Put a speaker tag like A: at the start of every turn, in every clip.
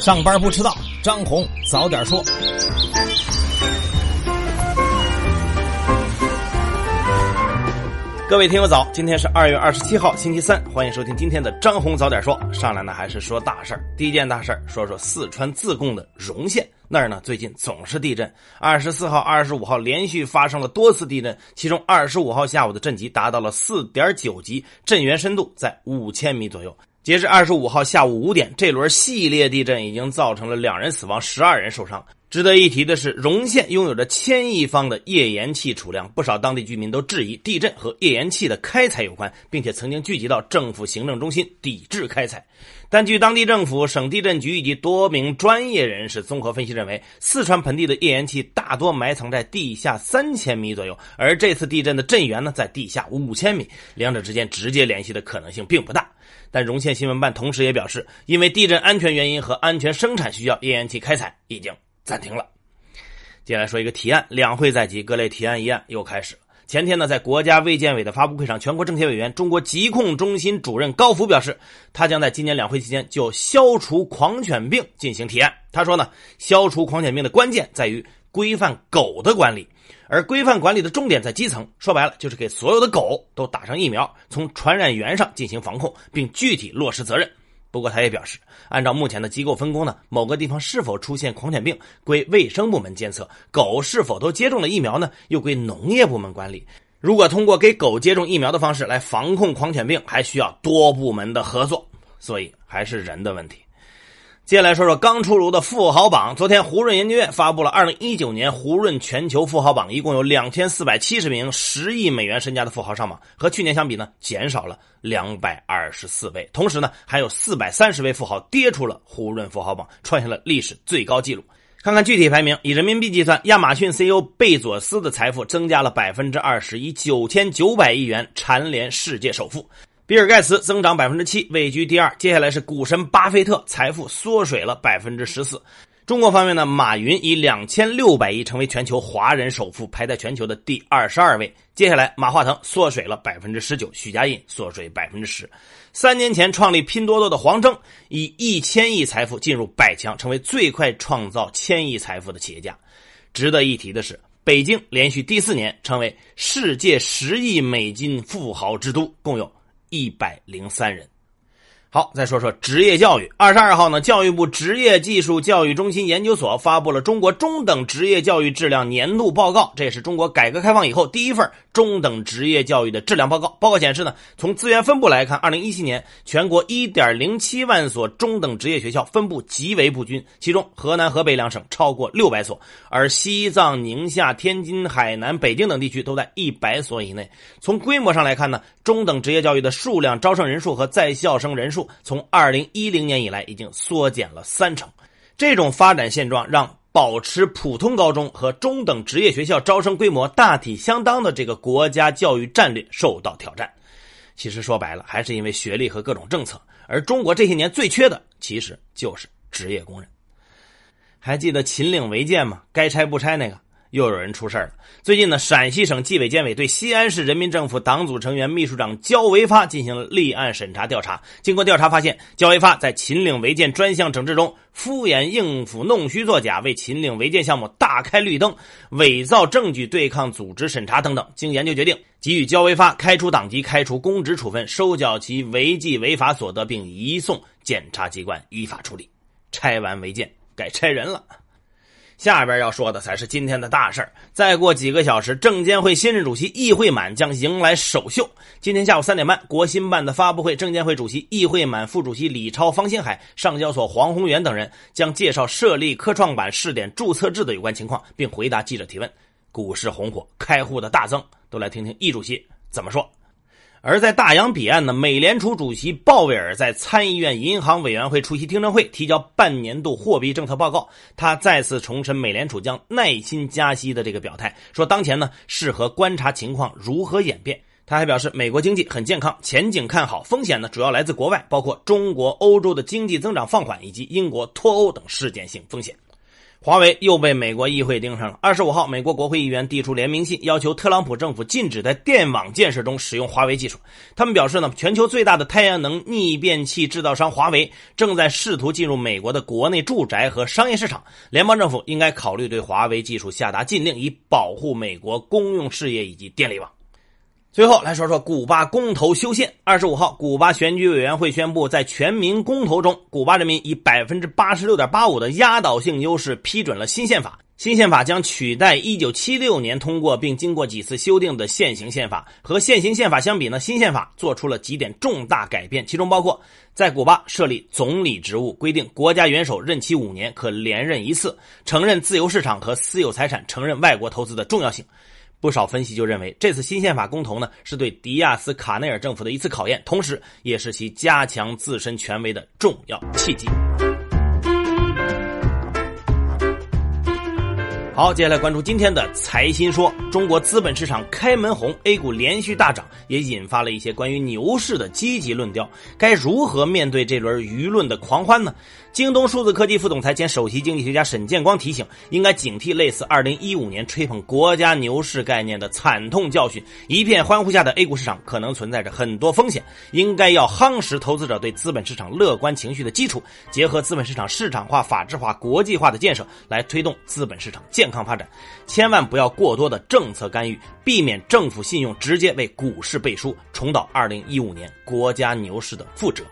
A: 上班不迟到，张红早点说。各位听友早，今天是二月二十七号，星期三，欢迎收听今天的张红早点说。上来呢还是说大事儿，第一件大事儿，说说四川自贡的荣县那儿呢，最近总是地震。二十四号、二十五号连续发生了多次地震，其中二十五号下午的震级达到了四点九级，震源深度在五千米左右。截至二十五号下午五点，这轮系列地震已经造成了两人死亡，十二人受伤。值得一提的是，荣县拥有着千亿方的页岩气储量，不少当地居民都质疑地震和页岩气的开采有关，并且曾经聚集到政府行政中心抵制开采。但据当地政府、省地震局以及多名专业人士综合分析认为，四川盆地的页岩气大多埋藏在地下三千米左右，而这次地震的震源呢在地下五千米，两者之间直接联系的可能性并不大。但荣县新闻办同时也表示，因为地震安全原因和安全生产需要，页岩气开采已经暂停了。接下来说一个提案，两会在即，各类提案议案又开始了。前天呢，在国家卫健委的发布会上，全国政协委员、中国疾控中心主任高福表示，他将在今年两会期间就消除狂犬病进行提案。他说呢，消除狂犬病的关键在于规范狗的管理。而规范管理的重点在基层，说白了就是给所有的狗都打上疫苗，从传染源上进行防控，并具体落实责任。不过，他也表示，按照目前的机构分工呢，某个地方是否出现狂犬病归卫生部门监测，狗是否都接种了疫苗呢，又归农业部门管理。如果通过给狗接种疫苗的方式来防控狂犬病，还需要多部门的合作，所以还是人的问题。接下来说说刚出炉的富豪榜。昨天，胡润研究院发布了2019年胡润全球富豪榜，一共有2470名十亿美元身家的富豪上榜，和去年相比呢，减少了224位。同时呢，还有430位富豪跌出了胡润富豪榜，创下了历史最高纪录。看看具体排名，以人民币计算，亚马逊 CEO 贝佐斯的财富增加了21%，以9900亿元蝉联世界首富。比尔盖茨增长百分之七，位居第二。接下来是股神巴菲特，财富缩水了百分之十四。中国方面呢，马云以两千六百亿成为全球华人首富，排在全球的第二十二位。接下来，马化腾缩水了百分之十九，许家印缩水百分之十。三年前创立拼多多的黄峥以一千亿财富进入百强，成为最快创造千亿财富的企业家。值得一提的是，北京连续第四年成为世界十亿美金富豪之都，共有。一百零三人。好，再说说职业教育。二十二号呢，教育部职业技术教育中心研究所发布了中国中等职业教育质量年度报告，这也是中国改革开放以后第一份中等职业教育的质量报告。报告显示呢，从资源分布来看，二零一七年全国一点零七万所中等职业学校分布极为不均，其中河南、河北两省超过六百所，而西藏、宁夏、天津、海南、北京等地区都在一百所以内。从规模上来看呢，中等职业教育的数量、招生人数和在校生人数从二零一零年以来，已经缩减了三成。这种发展现状让保持普通高中和中等职业学校招生规模大体相当的这个国家教育战略受到挑战。其实说白了，还是因为学历和各种政策。而中国这些年最缺的，其实就是职业工人。还记得秦岭违建吗？该拆不拆那个？又有人出事了。最近呢，陕西省纪委监委对西安市人民政府党组成员、秘书长焦维发进行了立案审查调查。经过调查发现，焦维发在秦岭违建专项整治中敷衍应付、弄虚作假，为秦岭违建项目大开绿灯，伪造证据对抗组织审查等等。经研究决定，给予焦维发开除党籍、开除公职处分，收缴其违纪违法所得，并移送检察机关依法处理。拆完违建，该拆人了。下边要说的才是今天的大事儿。再过几个小时，证监会新任主席易会满将迎来首秀。今天下午三点半，国新办的发布会，证监会主席易会满、副主席李超、方星海、上交所黄宏元等人将介绍设立科创板试点注册制的有关情况，并回答记者提问。股市红火，开户的大增，都来听听易主席怎么说。而在大洋彼岸呢，美联储主席鲍威尔在参议院银行委员会出席听证会，提交半年度货币政策报告。他再次重申美联储将耐心加息的这个表态，说当前呢适合观察情况如何演变。他还表示，美国经济很健康，前景看好，风险呢主要来自国外，包括中国、欧洲的经济增长放缓以及英国脱欧等事件性风险。华为又被美国议会盯上了。二十五号，美国国会议员递出联名信，要求特朗普政府禁止在电网建设中使用华为技术。他们表示呢，全球最大的太阳能逆变器制造商华为正在试图进入美国的国内住宅和商业市场，联邦政府应该考虑对华为技术下达禁令，以保护美国公用事业以及电力网。最后来说说古巴公投修宪。二十五号，古巴选举委员会宣布，在全民公投中，古巴人民以百分之八十六点八五的压倒性优势批准了新宪法。新宪法将取代一九七六年通过并经过几次修订的现行宪法。和现行宪法相比呢，新宪法做出了几点重大改变，其中包括在古巴设立总理职务，规定国家元首任期五年，可连任一次，承认自由市场和私有财产，承认外国投资的重要性。不少分析就认为，这次新宪法公投呢，是对迪亚斯卡内尔政府的一次考验，同时也是其加强自身权威的重要契机。好，接下来关注今天的财新说。中国资本市场开门红，A 股连续大涨，也引发了一些关于牛市的积极论调。该如何面对这轮舆论的狂欢呢？京东数字科技副总裁兼首席经济学家沈建光提醒，应该警惕类似2015年吹捧国家牛市概念的惨痛教训。一片欢呼下的 A 股市场可能存在着很多风险，应该要夯实投资者对资本市场乐观情绪的基础，结合资本市场市场化、法治化、国际化的建设，来推动资本市场健康发展。千万不要过多的政策干预，避免政府信用直接为股市背书，重蹈2015年国家牛市的覆辙。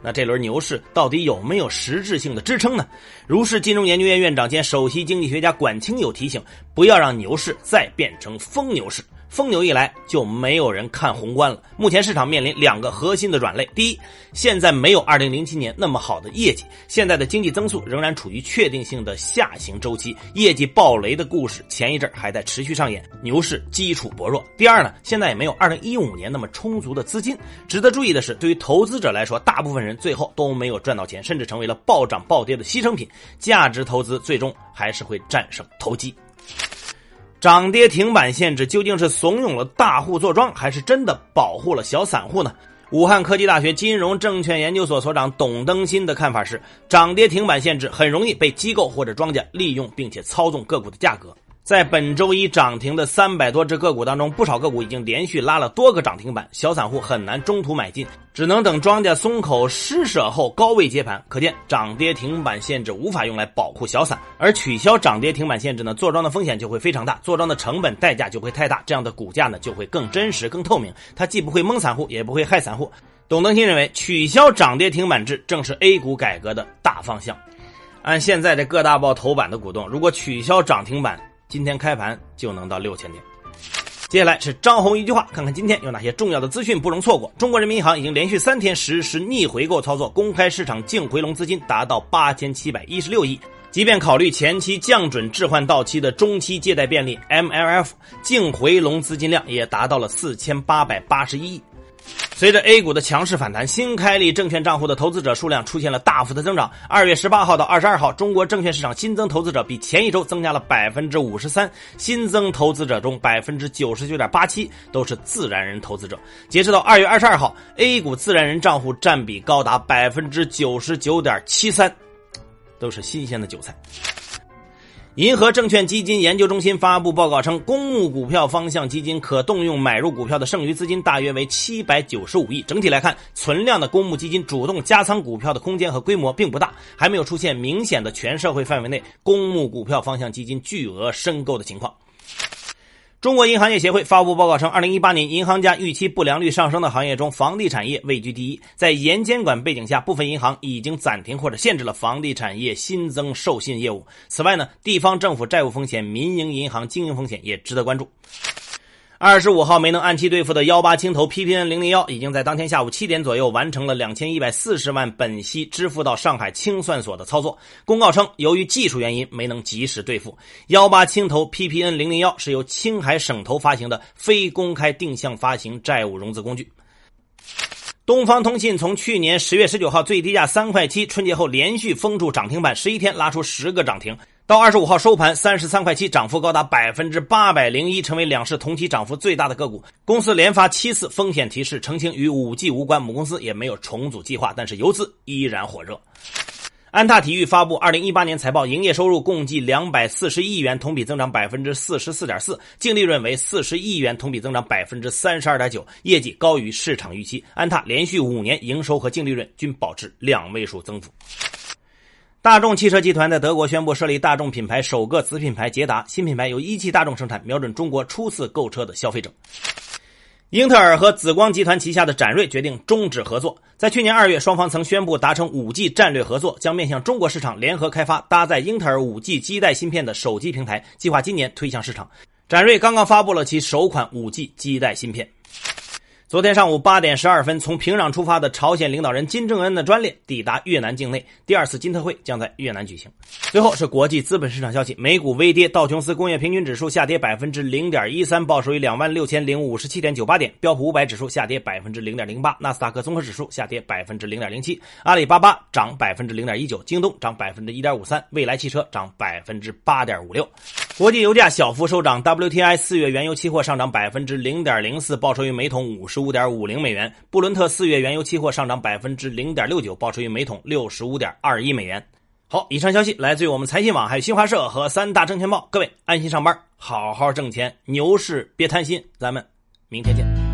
A: 那这轮牛市到底有没有实质性的支撑呢？如是金融研究院院长兼首席经济学家管清友提醒：不要让牛市再变成疯牛市。疯牛一来，就没有人看宏观了。目前市场面临两个核心的软肋：第一，现在没有2007年那么好的业绩，现在的经济增速仍然处于确定性的下行周期，业绩暴雷的故事前一阵还在持续上演，牛市基础薄弱。第二呢，现在也没有2015年那么充足的资金。值得注意的是，对于投资者来说，大部分人最后都没有赚到钱，甚至成为了暴涨暴跌的牺牲品。价值投资最终还是会战胜投机。涨跌停板限制究竟是怂恿了大户坐庄，还是真的保护了小散户呢？武汉科技大学金融证券研究所所长董登新的看法是：涨跌停板限制很容易被机构或者庄家利用，并且操纵个股的价格。在本周一涨停的三百多只个股当中，不少个股已经连续拉了多个涨停板，小散户很难中途买进，只能等庄家松口施舍后高位接盘。可见涨跌停板限制无法用来保护小散，而取消涨跌停板限制呢，坐庄的风险就会非常大，坐庄的成本代价就会太大，这样的股价呢就会更真实、更透明，它既不会蒙散户，也不会害散户。董登新认为，取消涨跌停板制正是 A 股改革的大方向。按现在这各大报头版的股动，如果取消涨停板，今天开盘就能到六千点。接下来是张红一句话，看看今天有哪些重要的资讯不容错过。中国人民银行已经连续三天实施逆回购操作，公开市场净回笼资金达到八千七百一十六亿。即便考虑前期降准置换到期的中期借贷便利 MLF，净回笼资金量也达到了四千八百八十一亿。随着 A 股的强势反弹，新开立证券账户的投资者数量出现了大幅的增长。二月十八号到二十二号，中国证券市场新增投资者比前一周增加了百分之五十三，新增投资者中百分之九十九点八七都是自然人投资者。截止到二月二十二号，A 股自然人账户占比高达百分之九十九点七三，都是新鲜的韭菜。银河证券基金研究中心发布报告称，公募股票方向基金可动用买入股票的剩余资金大约为七百九十五亿。整体来看，存量的公募基金主动加仓股票的空间和规模并不大，还没有出现明显的全社会范围内公募股票方向基金巨额申购的情况。中国银行业协会发布报告称，二零一八年银行家预期不良率上升的行业中，房地产业位居第一。在严监管背景下，部分银行已经暂停或者限制了房地产业新增授信业务。此外呢，地方政府债务风险、民营银行经营风险也值得关注。二十五号没能按期兑付的幺八青投 PPN 零零幺，已经在当天下午七点左右完成了两千一百四十万本息支付到上海清算所的操作。公告称，由于技术原因没能及时兑付。幺八青投 PPN 零零幺是由青海省投发行的非公开定向发行债务融资工具。东方通信从去年十月十九号最低价三块七，春节后连续封住涨停板，十一天拉出十个涨停。到二十五号收盘，三十三块七，涨幅高达百分之八百零一，成为两市同期涨幅最大的个股。公司连发七次风险提示，澄清与五 G 无关，母公司也没有重组计划，但是游资依然火热。安踏体育发布二零一八年财报，营业收入共计两百四十亿元，同比增长百分之四十四点四，净利润为四十亿元，同比增长百分之三十二点九，业绩高于市场预期。安踏连续五年营收和净利润均保持两位数增幅。大众汽车集团在德国宣布设立大众品牌首个子品牌捷达，新品牌由一汽大众生产，瞄准中国初次购车的消费者。英特尔和紫光集团旗下的展锐决定终止合作。在去年二月，双方曾宣布达成五 G 战略合作，将面向中国市场联合开发搭载英特尔五 G 基带芯片的手机平台，计划今年推向市场。展锐刚刚发布了其首款五 G 基带芯片。昨天上午八点十二分，从平壤出发的朝鲜领导人金正恩的专列抵达越南境内，第二次金特会将在越南举行。最后是国际资本市场消息：美股微跌，道琼斯工业平均指数下跌百分之零点一三，报收于两万六千零五十七点九八点；标普五百指数下跌百分之零点零八，纳斯达克综合指数下跌百分之零点零七，阿里巴巴涨百分之零点一九，京东涨百分之一点五三，蔚来汽车涨百分之八点五六。国际油价小幅收涨，WTI 四月原油期货上涨百分之零点零四，报收于每桶五十。十五点五零美元，布伦特四月原油期货上涨百分之零点六九，报出于每桶六十五点二一美元。好，以上消息来自于我们财新网、还有新华社和三大证券报。各位安心上班，好好挣钱，牛市别贪心。咱们明天见。